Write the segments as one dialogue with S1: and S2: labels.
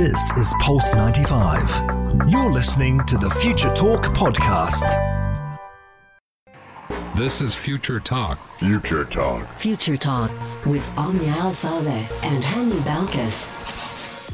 S1: This is Pulse 95. You're listening to the Future Talk podcast.
S2: This is Future Talk.
S3: Future Talk.
S4: Future Talk with Omnia Al Saleh and Hani Balkis.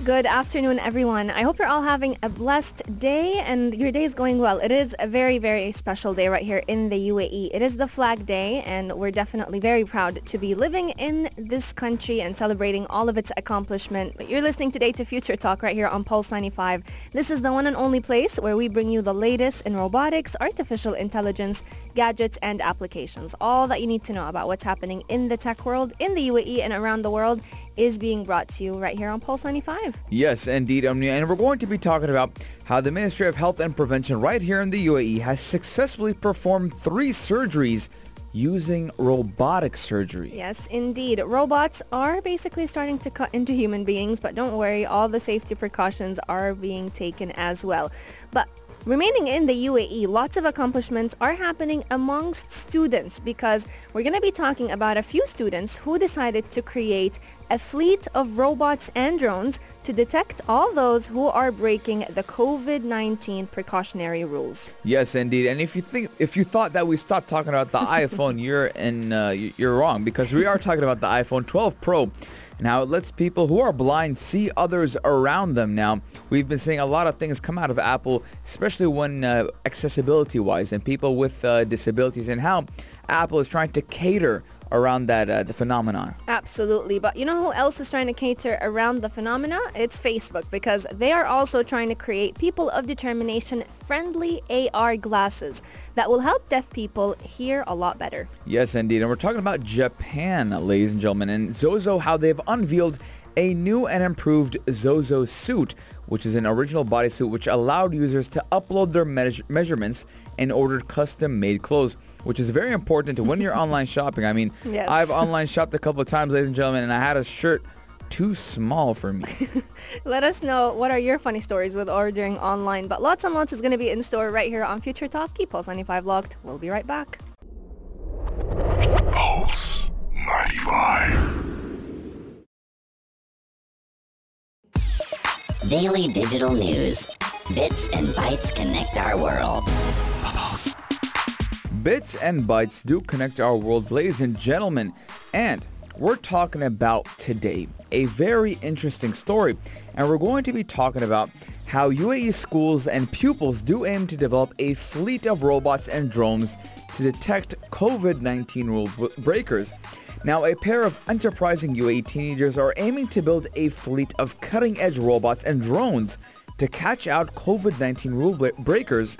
S5: Good afternoon, everyone. I hope you're all having a blessed day and your day is going well. It is a very, very special day right here in the UAE. It is the Flag Day, and we're definitely very proud to be living in this country and celebrating all of its accomplishment. But you're listening today to Future Talk right here on Pulse 95. This is the one and only place where we bring you the latest in robotics, artificial intelligence, gadgets, and applications. All that you need to know about what's happening in the tech world, in the UAE, and around the world is being brought to you right here on Pulse 95.
S6: Yes, indeed, Omnia. And we're going to be talking about how the Ministry of Health and Prevention right here in the UAE has successfully performed three surgeries using robotic surgery.
S5: Yes, indeed. Robots are basically starting to cut into human beings, but don't worry, all the safety precautions are being taken as well. But Remaining in the UAE, lots of accomplishments are happening amongst students because we're going to be talking about a few students who decided to create a fleet of robots and drones to detect all those who are breaking the COVID-19 precautionary rules.
S6: Yes, indeed. And if you think if you thought that we stopped talking about the iPhone, you're in uh, you're wrong because we are talking about the iPhone 12 Pro and how it lets people who are blind see others around them. Now, we've been seeing a lot of things come out of Apple, especially when uh, accessibility-wise and people with uh, disabilities and how Apple is trying to cater around that uh, the phenomenon.
S5: Absolutely. But you know who else is trying to cater around the phenomena? It's Facebook because they are also trying to create people of determination friendly AR glasses that will help deaf people hear a lot better.
S6: Yes, indeed. And we're talking about Japan, ladies and gentlemen, and Zozo, how they've unveiled a new and improved Zozo suit, which is an original bodysuit which allowed users to upload their measure- measurements and order custom-made clothes, which is very important to when you're online shopping. I mean,
S5: Yes.
S6: I've online shopped a couple of times, ladies and gentlemen, and I had a shirt too small for me.
S5: Let us know what are your funny stories with ordering online. But lots and lots is going to be in store right here on Future Talk. Keep Pulse 95 locked. We'll be right back.
S3: Pulse 95.
S7: Daily digital news. Bits and bytes connect our world.
S6: Bits and bytes do connect our world, ladies and gentlemen. And we're talking about today a very interesting story. And we're going to be talking about how UAE schools and pupils do aim to develop a fleet of robots and drones to detect COVID-19 rule breakers. Now, a pair of enterprising UAE teenagers are aiming to build a fleet of cutting-edge robots and drones to catch out COVID-19 rule breakers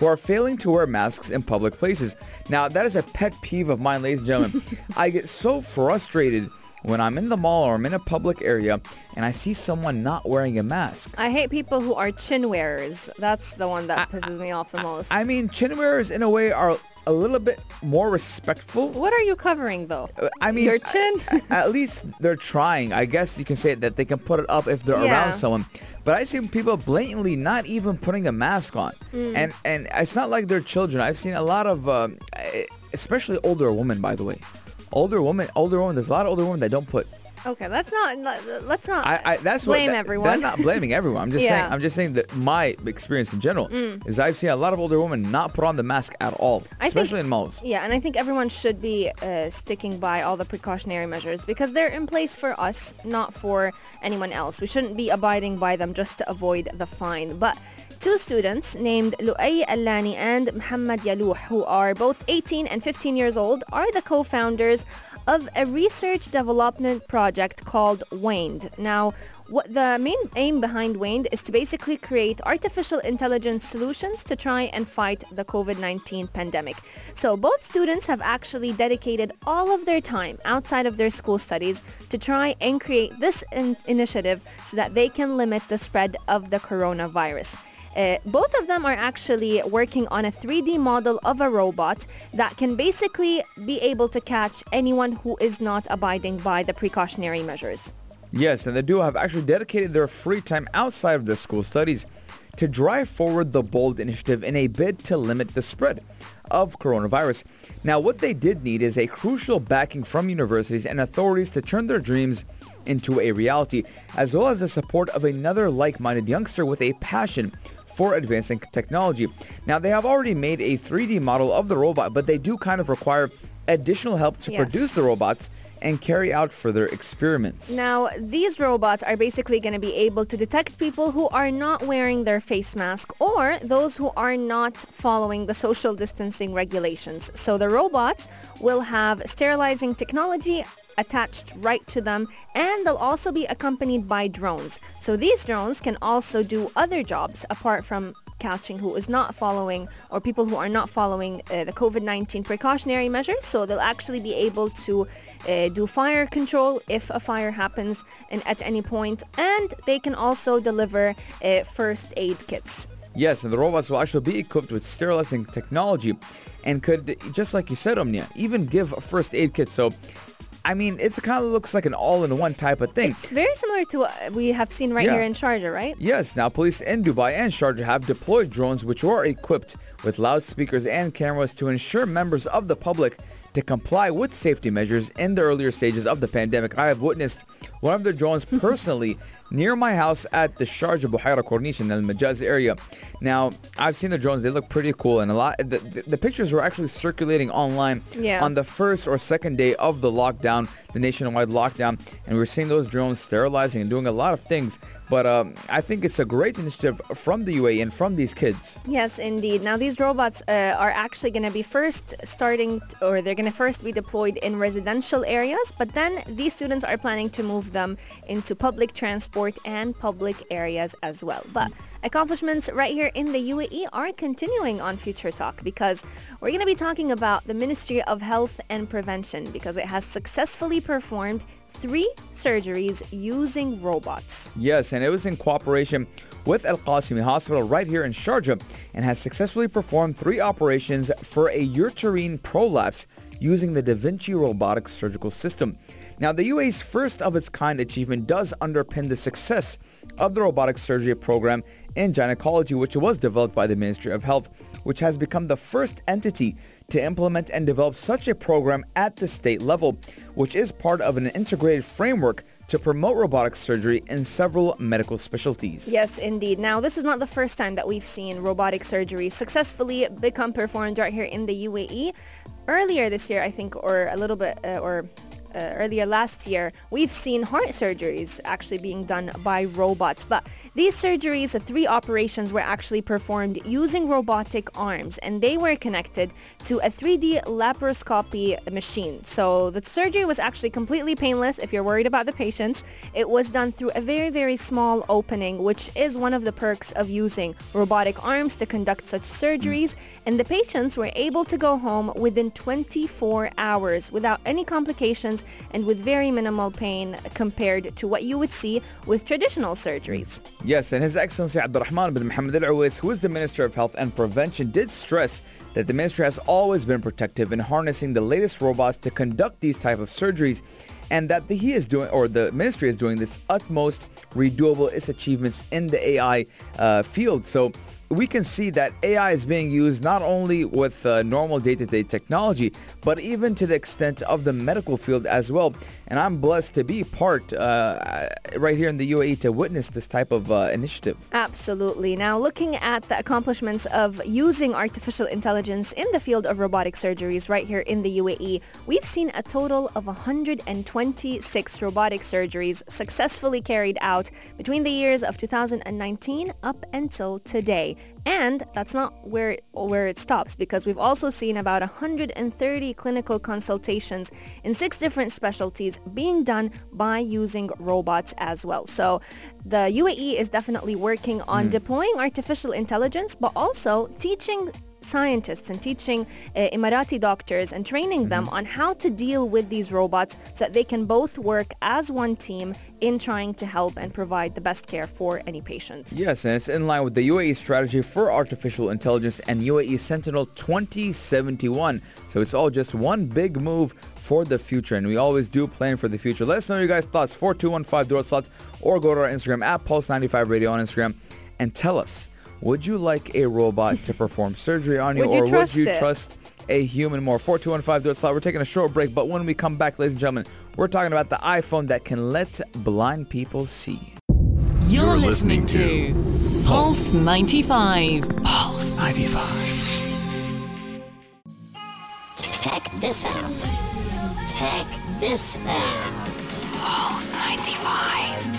S6: who are failing to wear masks in public places. Now, that is a pet peeve of mine, ladies and gentlemen. I get so frustrated when I'm in the mall or I'm in a public area and I see someone not wearing a mask.
S5: I hate people who are chin wearers. That's the one that pisses me off the most.
S6: I mean, chin wearers in a way are a little bit more respectful.
S5: what are you covering though?
S6: Uh, I mean,
S5: your chin.
S6: at least they're trying. I guess you can say that they can put it up if they're
S5: Yeah.
S6: around someone. But I see people blatantly not even putting a mask on,
S5: Mm.
S6: and and it's not like they're children. I've seen a lot of, um, especially older women, by the way, older women, older women. There's a lot of older women that don't put.
S5: Okay, let's not let's not
S6: I, I that's
S5: blame
S6: what, that-
S5: everyone.
S6: I'm not blaming everyone. I'm just saying.
S5: Yeah. Mm.
S6: I'm just saying that my experience in general is I've seen a lot of older women not put on the mask at all,
S5: I think-
S6: especially in malls.
S5: Yeah, and I think everyone should be uh, sticking by all the precautionary measures because they're in place for us, not for anyone else. We shouldn't be abiding by them just to avoid the fine. But two students named Luay Alani and Muhammad Yalouh, who are both 18 and 15 years old, are the co-founders of a research development project called WANED. Now, what the main aim behind WANED is to basically create artificial intelligence solutions to try and fight the COVID-19 pandemic. So both students have actually dedicated all of their time outside of their school studies to try and create this in- initiative so that they can limit the spread of the coronavirus. Uh, both of them are actually working on a 3D model of a robot that can basically be able to catch anyone who is not abiding by the precautionary measures.
S6: Yes, and the duo have actually dedicated their free time outside of their school studies to drive forward the BOLD initiative in a bid to limit the spread of coronavirus. Now, what they did need is a crucial backing from universities and authorities to turn their dreams into a reality, as well as the support of another like-minded youngster with a passion for advancing technology. Now, they have already made a 3D model of the robot, but they do kind of require additional help to
S5: Yes.
S6: produce the robots and carry out further experiments.
S5: Now, these robots are basically going to be able to detect people who are not wearing their face mask or those who are not following the social distancing regulations. So the robots will have sterilizing technology attached right to them and they'll also be accompanied by drones. So these drones can also do other jobs apart from catching who is not following or people who are not following uh, the COVID-19 precautionary measures. So they'll actually be able to uh, do fire control if a fire happens and at any point and they can also deliver uh, first aid kits.
S6: Yes, and the robots will actually be equipped with sterilizing technology and could, just like you said, Omnia, even give first aid kit. So, I mean, it kind of looks like an all-in-one type of thing.
S5: It's very similar to what we have seen right
S6: Yeah.
S5: here in Sharjah, right?
S6: Yes, now police in Dubai and Sharjah have deployed drones which are equipped with loudspeakers and cameras to ensure members of the public to comply with safety measures in the earlier stages of the pandemic. I have witnessed one of the drones personally near my house at the Sharjah Buhaira Corniche in the Majaz area. Now, I've seen the drones. They look pretty cool and a lot the, the, the pictures were actually circulating online
S5: Yeah.
S6: on the first or second day of the lockdown, the nationwide lockdown, and we were seeing those drones sterilizing and doing a lot of things. But um, I think it's a great initiative from the UAE and from these kids.
S5: Yes, indeed. Now these robots uh, are actually going to be first starting, t- or they're going to first be deployed in residential areas, but then these students are planning to move them into public transport and public areas as well. But accomplishments right here in the UAE are continuing on Future Talk because we're going to be talking about the Ministry of Health and Prevention because it has successfully performed three surgeries using robots.
S6: Yes, and it was in cooperation with Al Qasimi Hospital right here in Sharjah and has successfully performed three operations for a uterine prolapse using the Da Vinci robotic surgical system. Now, the UAE's first of its kind achievement does underpin the success of the robotic surgery program in gynecology, which was developed by the Ministry of Health, which has become the first entity to implement and develop such a program at the state level, which is part of an integrated framework to promote robotic surgery in several medical specialties.
S5: Yes, indeed. Now, this is not the first time that we've seen robotic surgery successfully become performed right here in the UAE. Earlier this year, I think, or a little bit, uh, or uh, earlier last year, we've seen heart surgeries actually being done by robots. But these surgeries, the three operations, were actually performed using robotic arms, and they were connected to a 3D laparoscopy machine. So the surgery was actually completely painless if you're worried about the patients. It was done through a very, very small opening, which is one of the perks of using robotic arms to conduct such surgeries. And the patients were able to go home within 24 hours without any complications and with very minimal pain compared to what you would see with traditional surgeries.
S6: Yes, and His Excellency Abdurrahman bin Mohammed Al Awais, who is the Minister of Health and Prevention, did stress that the ministry has always been protective in harnessing the latest robots to conduct these type of surgeries and that the, he is doing or the ministry is doing this utmost redoable its achievements in the AI uh, field. So we can see that AI is being used not only with uh, normal day-to-day technology, but even to the extent of the medical field as well. And I'm blessed to be part uh, right here in the UAE to witness this type of uh, initiative.
S5: Absolutely. Now, looking at the accomplishments of using artificial intelligence in the field of robotic surgeries right here in the UAE, we've seen a total of 126 robotic surgeries successfully carried out between the years of 2019 up until today. And that's not where where it stops because we've also seen about 130 clinical consultations in six different specialties being done by using robots as well. So the UAE is definitely working on hmm. deploying artificial intelligence but also teaching scientists and teaching uh, Emirati doctors and training them on how to deal with these robots so that they can both work as one team in trying to help and provide the best care for any patient.
S6: Yes, and it's in line with the UAE strategy for artificial intelligence and UAE Centennial 2071. So it's all just one big move for the future, and we always do plan for the future. Let us know your guys' thoughts, 4215 Dual Slots, or go to our Instagram, at Pulse95 Radio on Instagram, and tell us, would you like a robot to perform surgery on you,
S5: Would you
S6: or would you
S5: it?
S6: trust a human more. 4215 do it slot. We're taking a short break, but when we come back, ladies and gentlemen, we're talking about the iPhone that can let blind people see.
S8: You're,
S2: You're
S8: listening,
S2: listening
S8: to Pulse 95.
S1: Pulse 95.
S7: Check this out. Check this out.
S8: Pulse 95.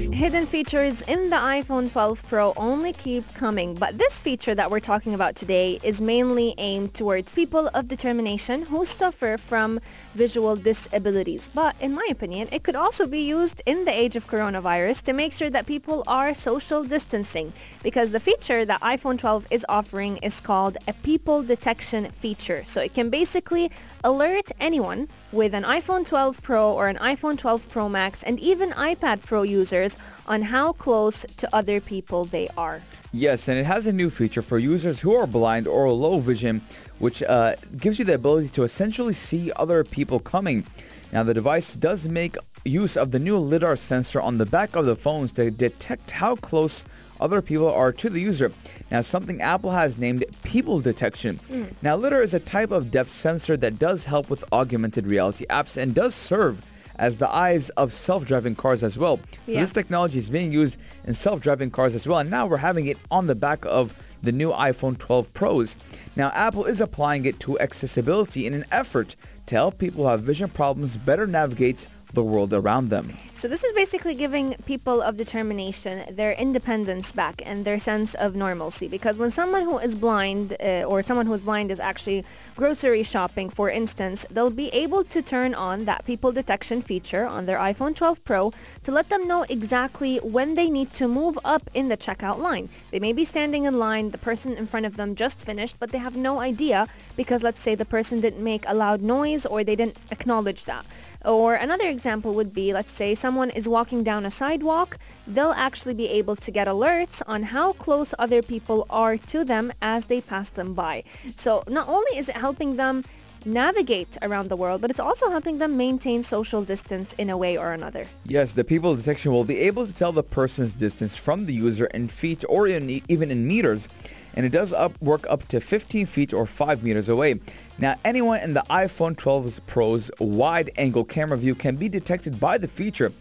S5: Hidden features in the iPhone 12 Pro only keep coming, but this feature that we're talking about today is mainly aimed towards people of determination who suffer from visual disabilities. But in my opinion, it could also be used in the age of coronavirus to make sure that people are social distancing because the feature that iPhone 12 is offering is called a people detection feature. So it can basically alert anyone with an iPhone 12 Pro or an iPhone 12 Pro Max and even iPad Pro users on how close to other people they are.
S6: Yes, and it has a new feature for users who are blind or low vision, which uh, gives you the ability to essentially see other people coming. Now, the device does make use of the new LiDAR sensor on the back of the phones to detect how close other people are to the user. Now, something Apple has named people detection. Mm. Now, LiDAR is a type of depth sensor that does help with augmented reality apps and does serve as the eyes of self-driving cars as well. So this technology is being used in self-driving cars as well, and now we're having it on the back of the new iPhone 12 Pros. Now, Apple is applying it to accessibility in an effort to help people who have vision problems better navigate the world around them.
S5: So this is basically giving people of determination their independence back and their sense of normalcy. Because when someone who is blind uh, or someone who is blind is actually grocery shopping, for instance, they'll be able to turn on that people detection feature on their iPhone 12 Pro to let them know exactly when they need to move up in the checkout line. They may be standing in line, the person in front of them just finished, but they have no idea because let's say the person didn't make a loud noise or they didn't acknowledge that. Or another example would be, let's say someone is walking down a sidewalk, they'll actually be able to get alerts on how close other people are to them as they pass them by. So not only is it helping them navigate around the world, but it's also helping them maintain social distance in a way or another.
S6: Yes, the people detection will be able to tell the person's distance from the user in feet or in, even in meters, and it does up, work up to 15 feet or 5 meters away. Now, anyone in the iPhone 12 Pro's wide-angle camera view can be detected by the feature,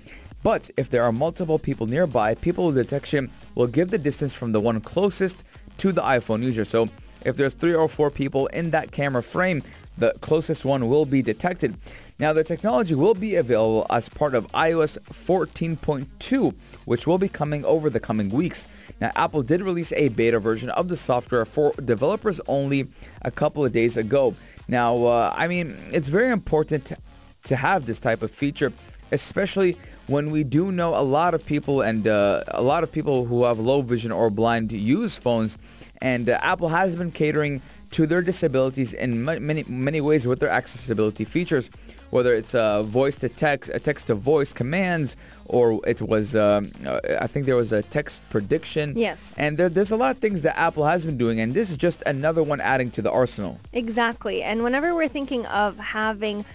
S6: but if there are multiple people nearby, people detection will give the distance from the one closest to the iPhone user. So if there's three or four people in that camera frame, the closest one will be detected. Now, the technology will be available as part of iOS 14.2, which will be coming over the coming weeks. Now, Apple did release a beta version of the software for developers only a couple of days ago. Now, uh, I mean, it's very important to have this type of feature, especially when we do know a lot of people and uh, a lot of people who have low vision or blind use phones, and uh, Apple has been catering to their disabilities in many many ways with their accessibility features, whether it's uh, voice to text, uh, text to voice commands, or it was um, uh, I think there was a text prediction.
S5: Yes.
S6: And there, there's a lot of things that Apple has been doing, and this is just another one adding to the arsenal.
S5: Exactly. And whenever we're thinking of having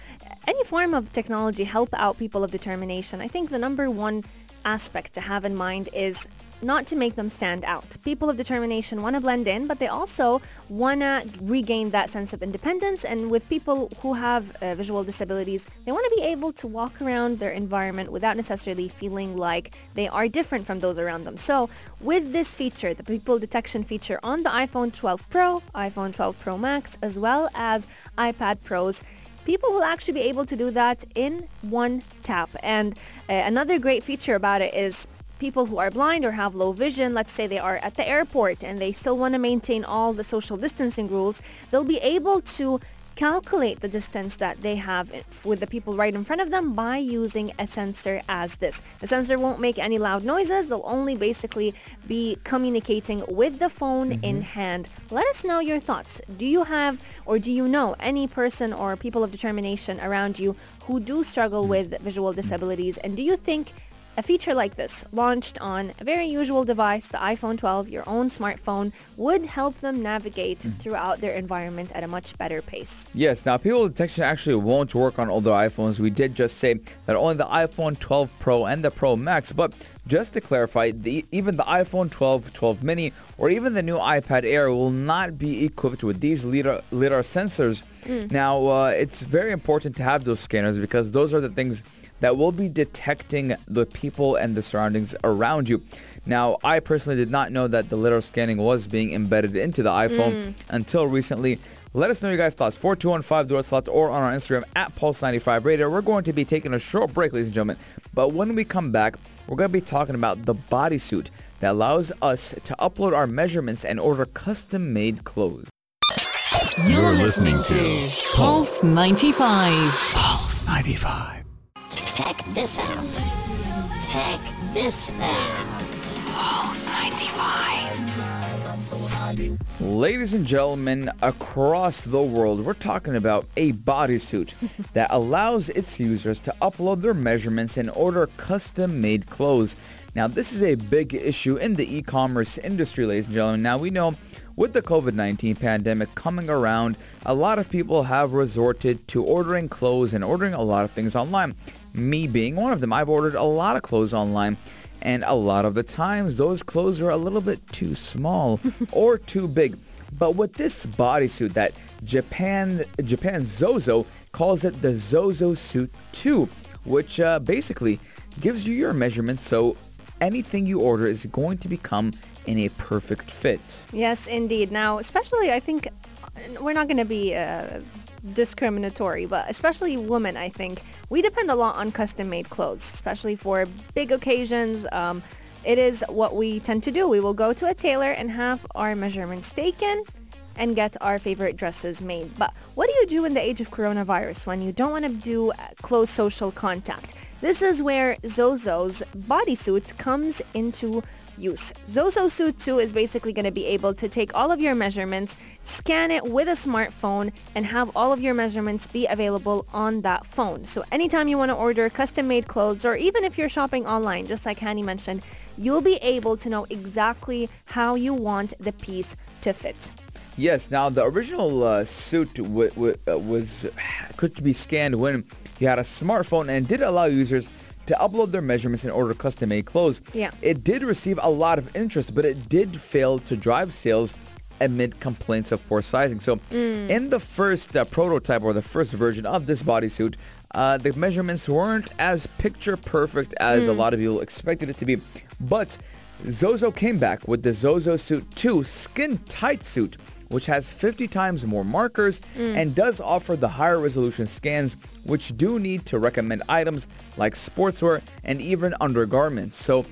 S5: any form of technology help out people of determination, I think the number one aspect to have in mind is not to make them stand out. People of determination want to blend in, but they also want to regain that sense of independence. And with people who have uh, visual disabilities, they want to be able to walk around their environment without necessarily feeling like they are different from those around them. So with this feature, the people detection feature on the iPhone 12 Pro, iPhone 12 Pro Max, as well as iPad Pros, people will actually be able to do that in one tap. And uh, another great feature about it is people who are blind or have low vision, let's say they are at the airport and they still want to maintain all the social distancing rules, they'll be able to calculate the distance that they have with the people right in front of them by using a sensor as this. The sensor won't make any loud noises. They'll only basically be communicating with the phone mm-hmm. in hand. Let us know your thoughts. Do you have or do you know any person or people of determination around you who do struggle mm. with visual disabilities and do you think a feature like this, launched on a very usual device, the iPhone 12, your own smartphone, would help them navigate throughout their environment at a much better pace.
S6: Yes, now people detection actually won't work on older iPhones. We did just say that only the iPhone 12 Pro and the Pro Max, but just to clarify, the, even the iPhone 12, 12 mini, or even the new iPad Air will not be equipped with these LiDAR, LiDAR sensors. Now, uh, it's very important to have those scanners because those are the things that will be detecting the people and the surroundings around you. Now, I personally did not know that the LiDAR scanning was being embedded into the iPhone mm. until recently. Let us know your guys' thoughts. 4215 door slot or on our Instagram at Pulse95 Radio. We're going to be taking a short break, ladies and gentlemen. But when we come back, we're going to be talking about the bodysuit that allows us to upload our measurements and order custom-made clothes.
S8: You're listening to Pulse 95.
S1: Pulse 95.
S7: Check this out. Check this out.
S8: Pulse 95.
S6: Ladies and gentlemen, across the world, we're talking about a bodysuit that allows its users to upload their measurements and order custom-made clothes. Now, this is a big issue in the e-commerce industry, ladies and gentlemen. Now, we know with the COVID-19 pandemic coming around, a lot of people have resorted to ordering clothes and ordering a lot of things online. Me being one of them, I've ordered a lot of clothes online. And a lot of the times, those clothes are a little bit too small or too big. But with this bodysuit that Japan, Japan Zozo calls it the Zozo Suit 2, which uh, basically gives you your measurements so anything you order is going to become in a perfect fit.
S5: Yes, indeed. Now, especially, I think we're not going to be uh, discriminatory, but especially women, I think we depend a lot on custom-made clothes, especially for big occasions. Um, it is what we tend to do. We will go to a tailor and have our measurements taken and get our favorite dresses made. But what do you do in the age of coronavirus when you don't want to do uh, close social contact? This is where Zozo's bodysuit comes into use. Zozo Suit 2 is basically going to be able to take all of your measurements, scan it with a smartphone, and have all of your measurements be available on that phone. So anytime you want to order custom-made clothes, or even if you're shopping online, just like Hani mentioned, you'll be able to know exactly how you want the piece to fit.
S6: Yes, now the original uh, suit w- w- uh, was could be scanned when you had a smartphone and did allow users to upload their measurements and order to custom-made clothes.
S5: Yeah.
S6: It did receive a lot of interest, but it did fail to drive sales amid complaints of poor sizing. So in the first uh, prototype or the first version of this bodysuit, uh, the measurements weren't as picture perfect as a lot of people expected it to be. But Zozo came back with the Zozo Suit 2 skin tight suit which has 50 times more markers mm. and does offer the higher resolution scans, which do need to recommend items like sportswear and even undergarments. So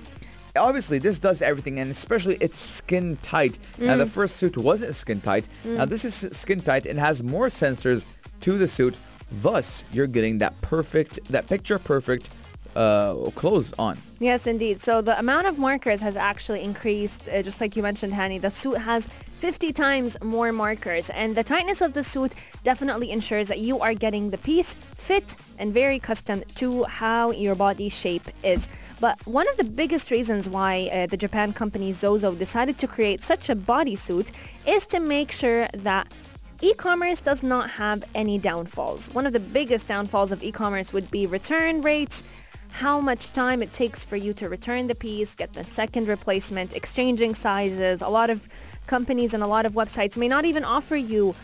S6: obviously this does everything and especially it's skin tight. Now the mm. first suit wasn't skin tight. Now mm. this is skin tight and has more sensors to the suit. Thus, you're getting that perfect, that picture perfect uh, clothes on.
S5: Yes, indeed. So the amount of markers has actually increased, uh, just like you mentioned, Hani. The suit has 50 times more markers, and the tightness of the suit definitely ensures that you are getting the piece fit and very custom to how your body shape is. But one of the biggest reasons why uh, the Japan company Zozo decided to create such a bodysuit is to make sure that E-commerce does not have any downfalls. One of the biggest downfalls of e-commerce would be return rates, how much time it takes for you to return the piece, get the second replacement, exchanging sizes. A lot of companies and a lot of websites may not even offer you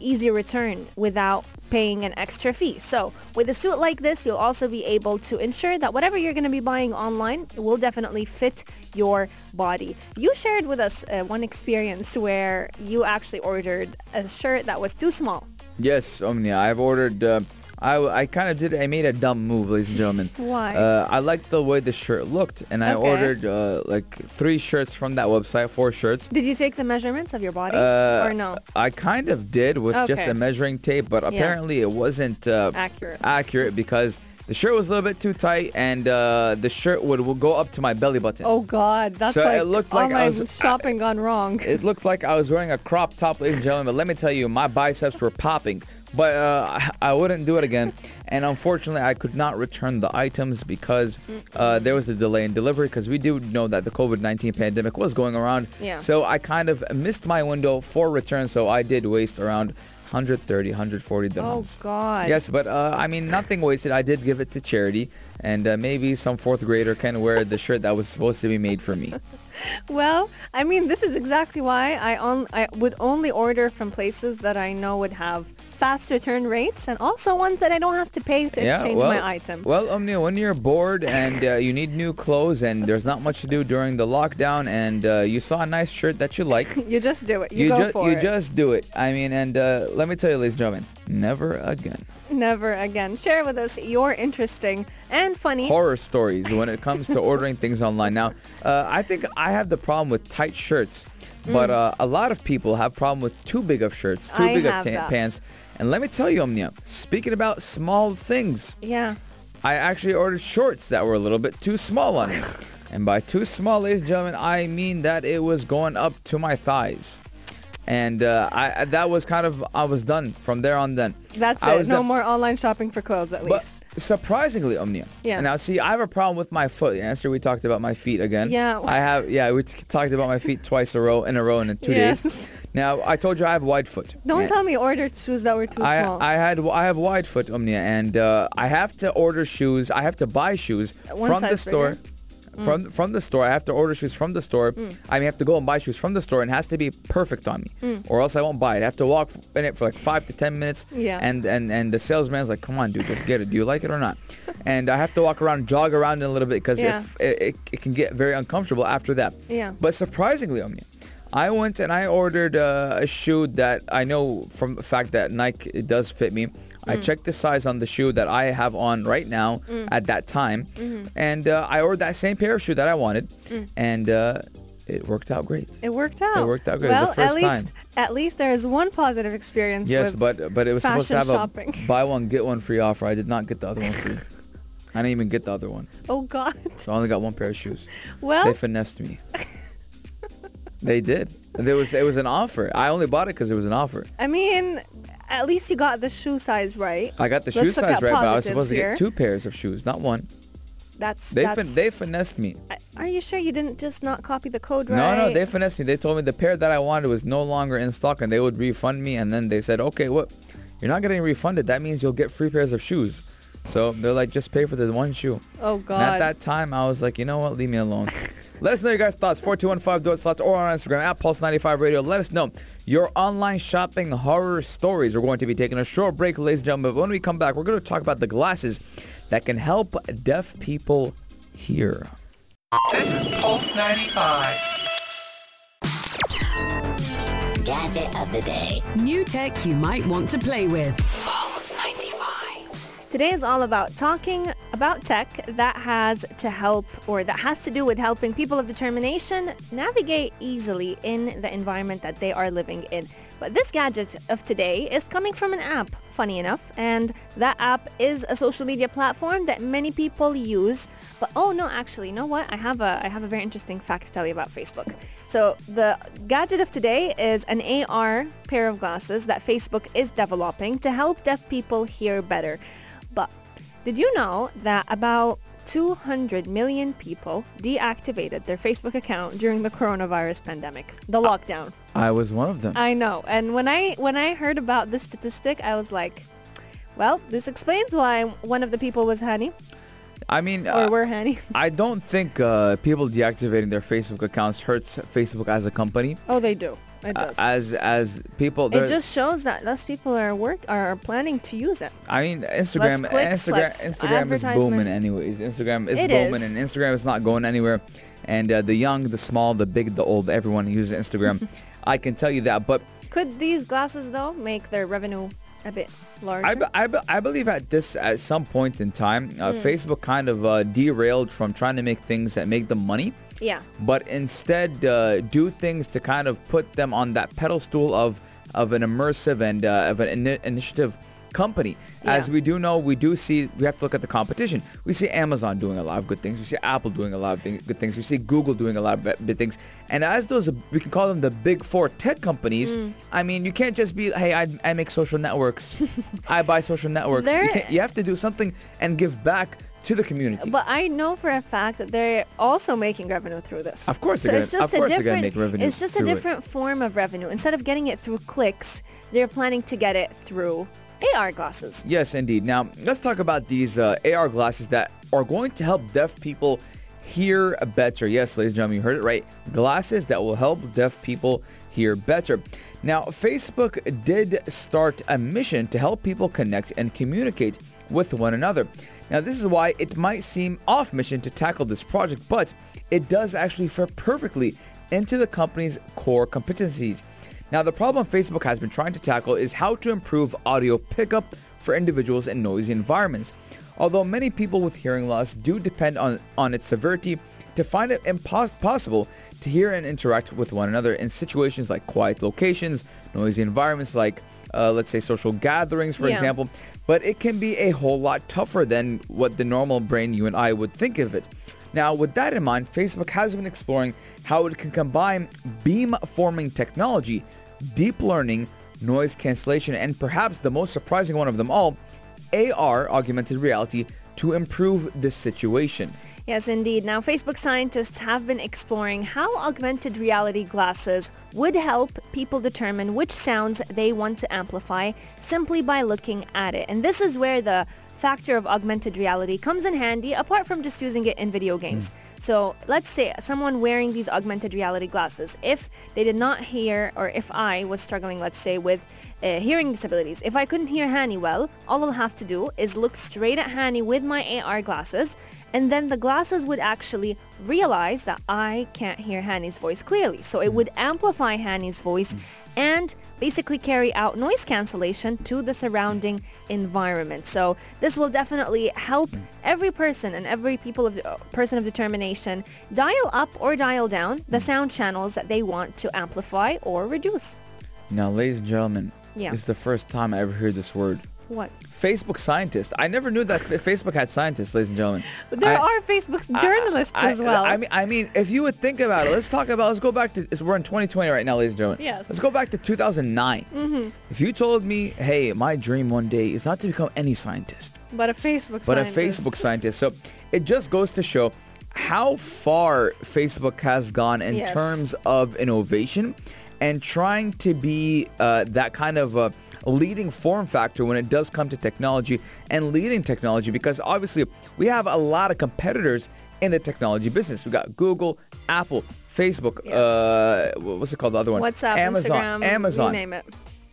S5: easy return without paying an extra fee. So with a suit like this, you'll also be able to ensure that whatever you're going to be buying online will definitely fit your body. You shared with us uh, one experience where you actually ordered a shirt that was too small.
S6: Yes, Omnia. I've ordered. Uh, I I kind of did. I made a dumb move, ladies and gentlemen.
S5: Why?
S6: Uh, I liked the way the shirt looked, and I
S5: Okay.
S6: ordered uh, like three shirts from that website, four shirts.
S5: Did you take the measurements of your body
S6: Uh,
S5: or no?
S6: I kind of did with just a measuring tape, but apparently it wasn't uh,
S5: Accurate.
S6: accurate because the shirt was a little bit too tight, and uh, the shirt would, would go up to my belly button.
S5: Oh God, that's
S6: So
S5: like
S6: it looked
S5: all
S6: like I
S5: my
S6: was-
S5: shopping gone wrong.
S6: It looked like I was wearing a crop top, ladies and gentlemen. But let me tell you, my biceps were popping but uh, I wouldn't do it again. And unfortunately, I could not return the items because uh, there was a delay in delivery because we do know that the COVID-19 pandemic was going around.
S5: Yeah.
S6: So I kind of missed my window for return. So I did waste around 130, 140
S5: Oh. God.
S6: Yes, but uh, I mean, nothing wasted. I did give it to charity, and uh, maybe some fourth grader can wear the shirt that was supposed to be made for me.
S5: Well, I mean, this is exactly why I on I would only order from places that I know would have fast return rates and also ones that I don't have to pay to exchange
S6: well,
S5: my item.
S6: Well, Omnia, when you're bored and uh, you need new clothes and there's not much to do during the lockdown and uh, you saw a nice shirt that you like,
S5: you just do it. You,
S6: you,
S5: go
S6: ju-
S5: for
S6: you
S5: it.
S6: just do it. I mean, and uh, let me tell you, ladies and gentlemen, never again.
S5: Never again. Share with us your interesting and funny.
S6: Horror stories when it comes to ordering things online. Now, uh, I think I have the problem with tight shirts, but uh, a lot of people have problem with too big of shirts, too
S5: Mm. I
S6: big of
S5: that.
S6: pants. And let me tell you, Omnia, speaking about small things,
S5: yeah.
S6: I actually ordered shorts that were a little bit too small on me. and by too small, ladies and gentlemen, I mean that it was going up to my thighs. And uh, I, I- that was kind of, I was done from there on then.
S5: That's
S6: I
S5: it.
S6: was
S5: No
S6: done.
S5: more online shopping for clothes at
S6: But
S5: least.
S6: Surprisingly, Omnia.
S5: Yeah.
S6: Now, see, I have a problem with my foot. Yesterday we talked about my feet again.
S5: Yeah.
S6: I have, yeah, we t- talked about my feet twice a row in a row in two
S5: Yes.
S6: days. Now, I told you I have wide foot.
S5: Don't
S6: And-
S5: tell me you ordered shoes that were too
S6: I,
S5: small.
S6: I had I have wide foot omnia and uh, I have to order shoes. I have to buy shoes
S5: One
S6: from the store.
S5: bigger? Mm.
S6: From from the store, I have to order shoes from the store. I have to go and buy shoes from the store, and it has to be perfect on me,
S5: Mm.
S6: or else I won't buy it. I have to walk in it for like five to ten minutes.
S5: Yeah.
S6: And and and the salesman's like, "Come on, dude, just get it. Do you like it or not?" and I have to walk around, jog around it a little bit because
S5: Yeah.
S6: if it, it, it can get very uncomfortable after that.
S5: Yeah.
S6: But surprisingly, Omnia, I went and I ordered uh, a shoe that I know from the fact that Nike it does fit me. I
S5: Mm.
S6: checked the size on the shoe that I have on right now at that time,
S5: Mm-hmm.
S6: and uh, I ordered that same pair of shoe that I wanted,
S5: Mm.
S6: and uh, it worked out great.
S5: it worked out.
S6: It worked out good.
S5: Well,
S6: The first
S5: at least
S6: time.
S5: at least there is one positive experience.
S6: Yes, but but it was supposed to have
S5: shopping.
S6: a buy one get one free offer. I did not get the other one free. I didn't even get the other one,
S5: Oh God.
S6: so I only got one pair of shoes.
S5: Well,
S6: They finessed me. they did. There was it was an offer. I only bought it because it was an offer.
S5: I mean, at least you got the shoe size right.
S6: I got the shoe
S5: Let's look
S6: size right, but I was supposed to get two pairs of shoes, not one.
S5: That's
S6: They
S5: that's,
S6: fin- they finessed me.
S5: Are you sure you didn't just not copy the code right?
S6: No, no, they finessed me. They told me the pair that I wanted was no longer in stock and they would refund me. And then they said, okay, what? You're not getting refunded. That means you'll get free pairs of shoes. So they're like, just pay for the one shoe.
S5: Oh
S6: And
S5: God.
S6: at that time, I was like, you know what? Leave me alone. Let us know your guys' thoughts. 4215 do it slots or on Instagram at Pulse95 Radio. Let us know your online shopping horror stories. We're going to be taking a short break, ladies and gentlemen. But when we come back, we're going to talk about the glasses that can help deaf people hear.
S9: This is Pulse 95.
S7: Gadget of the day.
S8: New tech you might want to play with.
S7: Pulse 95.
S5: Today is all about talking about tech that has to help or that has to do with helping people of determination navigate easily in the environment that they are living in. But this gadget of today is coming from an app, funny enough, and that app is a social media platform that many people use. But oh no, actually, you know what? I have a I have a very interesting fact to tell you about Facebook. So the gadget of today is an AR pair of glasses that Facebook is developing to help deaf people hear better. Did you know that about 200 million people deactivated their Facebook account during the coronavirus pandemic, the lockdown?
S6: I was one of them.
S5: I know. And when I when I heard about this statistic, I was like, well, this explains why one of the people was Hani
S6: I mean,
S5: or
S6: uh,
S5: were Hani.
S6: I don't think uh, people deactivating their Facebook accounts hurts Facebook as a company.
S5: Oh, they do. It
S6: Uh,
S5: does.
S6: as as people,
S5: it just shows that less people are work are planning to use it.
S6: I mean, Instagram,
S5: clicks,
S6: Instagram, Instagram is booming anyways. Instagram is
S5: It
S6: booming,
S5: is.
S6: and Instagram is not going anywhere. And uh, the young, the small, the big, the old, everyone uses Instagram. I can tell you that. But
S5: Could these glasses though make their revenue a bit larger?
S6: I, be- I, be- I believe at this at some point in time, uh,
S5: Hmm.
S6: Facebook kind of uh, derailed from trying to make things that make them money.
S5: Yeah.
S6: but instead uh, do things to kind of put them on that pedestal of of an immersive and uh, of an ini- initiative company. As we do know, we do see, we have to look at the competition. We see Amazon doing a lot of good things. We see Apple doing a lot of thing, good things. We see Google doing a lot of good things. And as those, we can call them the big four tech companies.
S5: Mm.
S6: I mean, you can't just be, hey, I, I make social networks. I buy social networks. You, you have to do something and give back to the community.
S5: But I know for a fact that they're also making revenue through this.
S6: Of course
S5: so
S6: they're
S5: it's
S6: gonna-
S5: just
S6: of
S5: a
S6: course they're gonna
S5: different.
S6: make revenue
S5: it's just a
S6: through it.
S5: different form of revenue. Instead of getting it through clicks, they're planning to get it through AR glasses.
S6: Yes, indeed. Now, let's talk about these uh, AR glasses that are going to help deaf people hear better. Yes, ladies and gentlemen, you heard it right. Glasses that will help deaf people hear better. Now, Facebook did start a mission to help people connect and communicate with one another. Now, this is why it might seem off mission to tackle this project, but it does actually fit perfectly into the company's core competencies. Now, the problem Facebook has been trying to tackle is how to improve audio pickup for individuals in noisy environments. Although many people with hearing loss do depend on, on its severity to find it impossible to hear and interact with one another in situations like quiet locations, noisy environments like, uh, let's say, social gatherings, for
S5: Yeah.
S6: example. But it can be a whole lot tougher than what the normal brain you and I would think of it. Now, with that in mind, Facebook has been exploring how it can combine beam-forming technology, deep learning, noise cancellation, and perhaps the most surprising one of them all, AR, augmented reality, to improve this situation.
S5: Yes, indeed. Now, Facebook scientists have been exploring how augmented reality glasses would help people determine which sounds they want to amplify simply by looking at it. And this is where the factor of augmented reality comes in handy apart from just using it in video games. So let's say someone wearing these augmented reality glasses, if they did not hear or if I was struggling, let's say, with uh, hearing disabilities, if I couldn't hear Hani well, all I'll have to do is look straight at Hani with my AR glasses and then the glasses would actually realize that I can't hear Hani's voice clearly. So it hmm. would amplify Hani's voice hmm. and basically carry out noise cancellation to the surrounding hmm. environment. So this will definitely help every person and every people of uh, person of determination dial up or dial down the sound channels that they want to amplify or reduce.
S6: Now, ladies and gentlemen,
S5: Yeah.
S6: this is the first time I ever heard this word.
S5: What?
S6: Facebook scientist. I never knew that Facebook had scientists, ladies and gentlemen.
S5: There
S6: I-
S5: are Facebook journalists
S6: I-
S5: as well.
S6: I mean, I mean, if you would think about it, let's talk about. Let's go back to. We're in 2020 right now, ladies and gentlemen.
S5: Yes.
S6: Let's go back to 2009.
S5: Mhm.
S6: If you told me, hey, my dream one day is not to become any scientist,
S5: but a Facebook
S6: but a
S5: scientist.
S6: Facebook scientist, so it just goes to show how far Facebook has gone in
S5: Yes.
S6: terms of innovation and trying to be uh, that kind of a leading form factor when it does come to technology and leading technology because obviously we have a lot of competitors in the technology business. We got Google, Apple, Facebook, uh, what's it called? The other one?
S5: WhatsApp,
S6: Amazon,
S5: Instagram,
S6: Amazon.
S5: name it.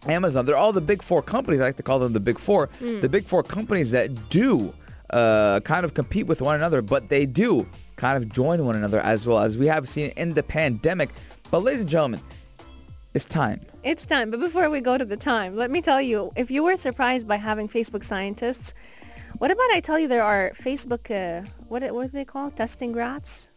S6: Amazon. They're all the big four companies. I like to call them the big four.
S5: Mm.
S6: The big four companies that do uh, kind of compete with one another, but they do kind of join one another as well as we have seen in the pandemic. But ladies and gentlemen, it's time.
S5: It's time. But before we go to the time, let me tell you, if you were surprised by having Facebook scientists, what about I tell you there are Facebook, uh, what, what do they call testing rats?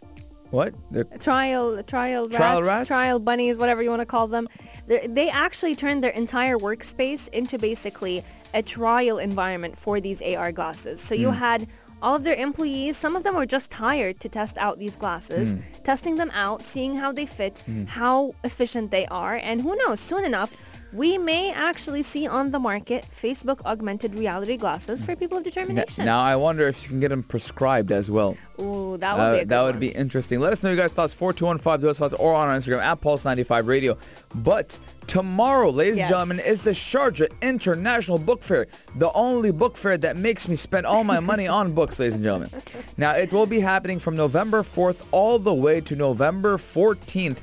S6: What? They're,
S5: Trial, trial rats,
S6: Trial rats?
S5: trial bunnies, whatever you want to call them. They're, they actually turned their entire workspace into basically a trial environment for these AR glasses. So you
S6: Hmm.
S5: had all of their employees, some of them were just hired to test out these glasses,
S6: Hmm.
S5: testing them out, seeing how they fit,
S6: Hmm.
S5: how efficient they are, and who knows, soon enough, we may actually see on the market Facebook augmented reality glasses for people of determination.
S6: now I wonder if you can get them prescribed as well.
S5: Ooh, that would
S6: Uh,
S5: be a good
S6: that would be interesting. Let us know your guys' thoughts. 4215 do us thoughts or on our Instagram at Pulse95 Radio. But tomorrow, ladies
S5: Yes.
S6: and gentlemen, is the Sharjah International Book Fair, the only book fair that makes me spend all my money on books, ladies and gentlemen. Now, it will be happening from November 4th all the way to November 14th.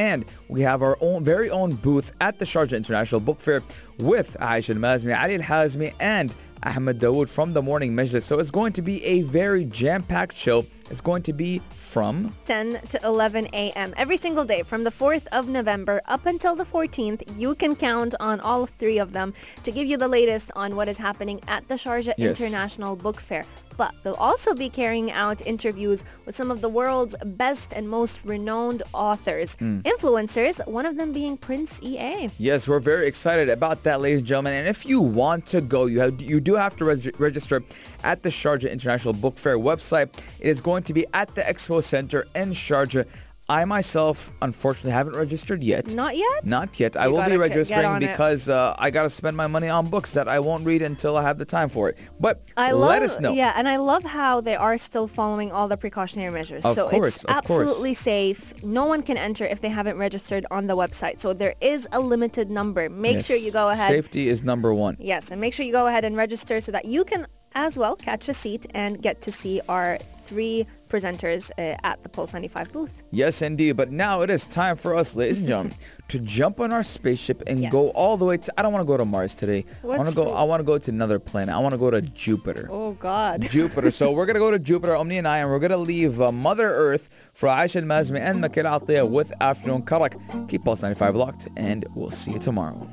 S6: And we have our own very own booth at the Sharjah International Book Fair with Aisha Al-Mazmi, Ali Al-Hazmi, and Ahmed Dawood from the Morning Majlis. So it's going to be a very jam-packed show It's going to be from
S5: 10 to 11 a.m. every single day from the 4th of November up until the 14th. You can count on all three of them to give you the latest on what is happening at the Sharjah
S6: Yes.
S5: International Book Fair. But they'll also be carrying out interviews with some of the world's best and most renowned authors,
S6: Hmm.
S5: influencers, one of them being Prince EA.
S6: Yes, we're very excited about that, ladies and gentlemen. And if you want to go, you have you do have to reg- register at the Sharjah International Book Fair website. It is going to be at the Expo Center in Sharjah. I myself, unfortunately, haven't registered yet.
S5: Not yet?
S6: Not yet. I will be registering because uh, I got to spend my money on books that I won't read until I have the time for it. But
S5: I love,
S6: let us know.
S5: Yeah, and I love how they are still following all the precautionary measures.
S6: Of
S5: so
S6: course,
S5: it's
S6: of course.
S5: absolutely safe. No one can enter if they haven't registered on the website. So there is a limited number. Make
S6: Yes.
S5: sure you go ahead.
S6: Safety is number one.
S5: Yes, and make sure you go ahead and register so that you can as well catch a seat and get to see our three presenters uh, at the Pulse 95 booth.
S6: Yes, indeed. But now it is time for us, ladies and gentlemen, to jump on our spaceship and
S5: Yes.
S6: go all the way to. I don't want to go to Mars today. I want to go. I want to go to another planet. I want to go to Jupiter.
S5: Oh God.
S6: Jupiter. So we're gonna go to Jupiter, Omni and I, and we're gonna leave uh, Mother Earth for Aisha Mazmi and Makir Atiyah with Afternoon Karak. Keep Pulse 95 locked, and we'll see you tomorrow.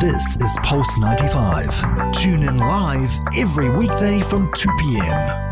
S1: This is Pulse 95. Tune in live every weekday from 2 p.m.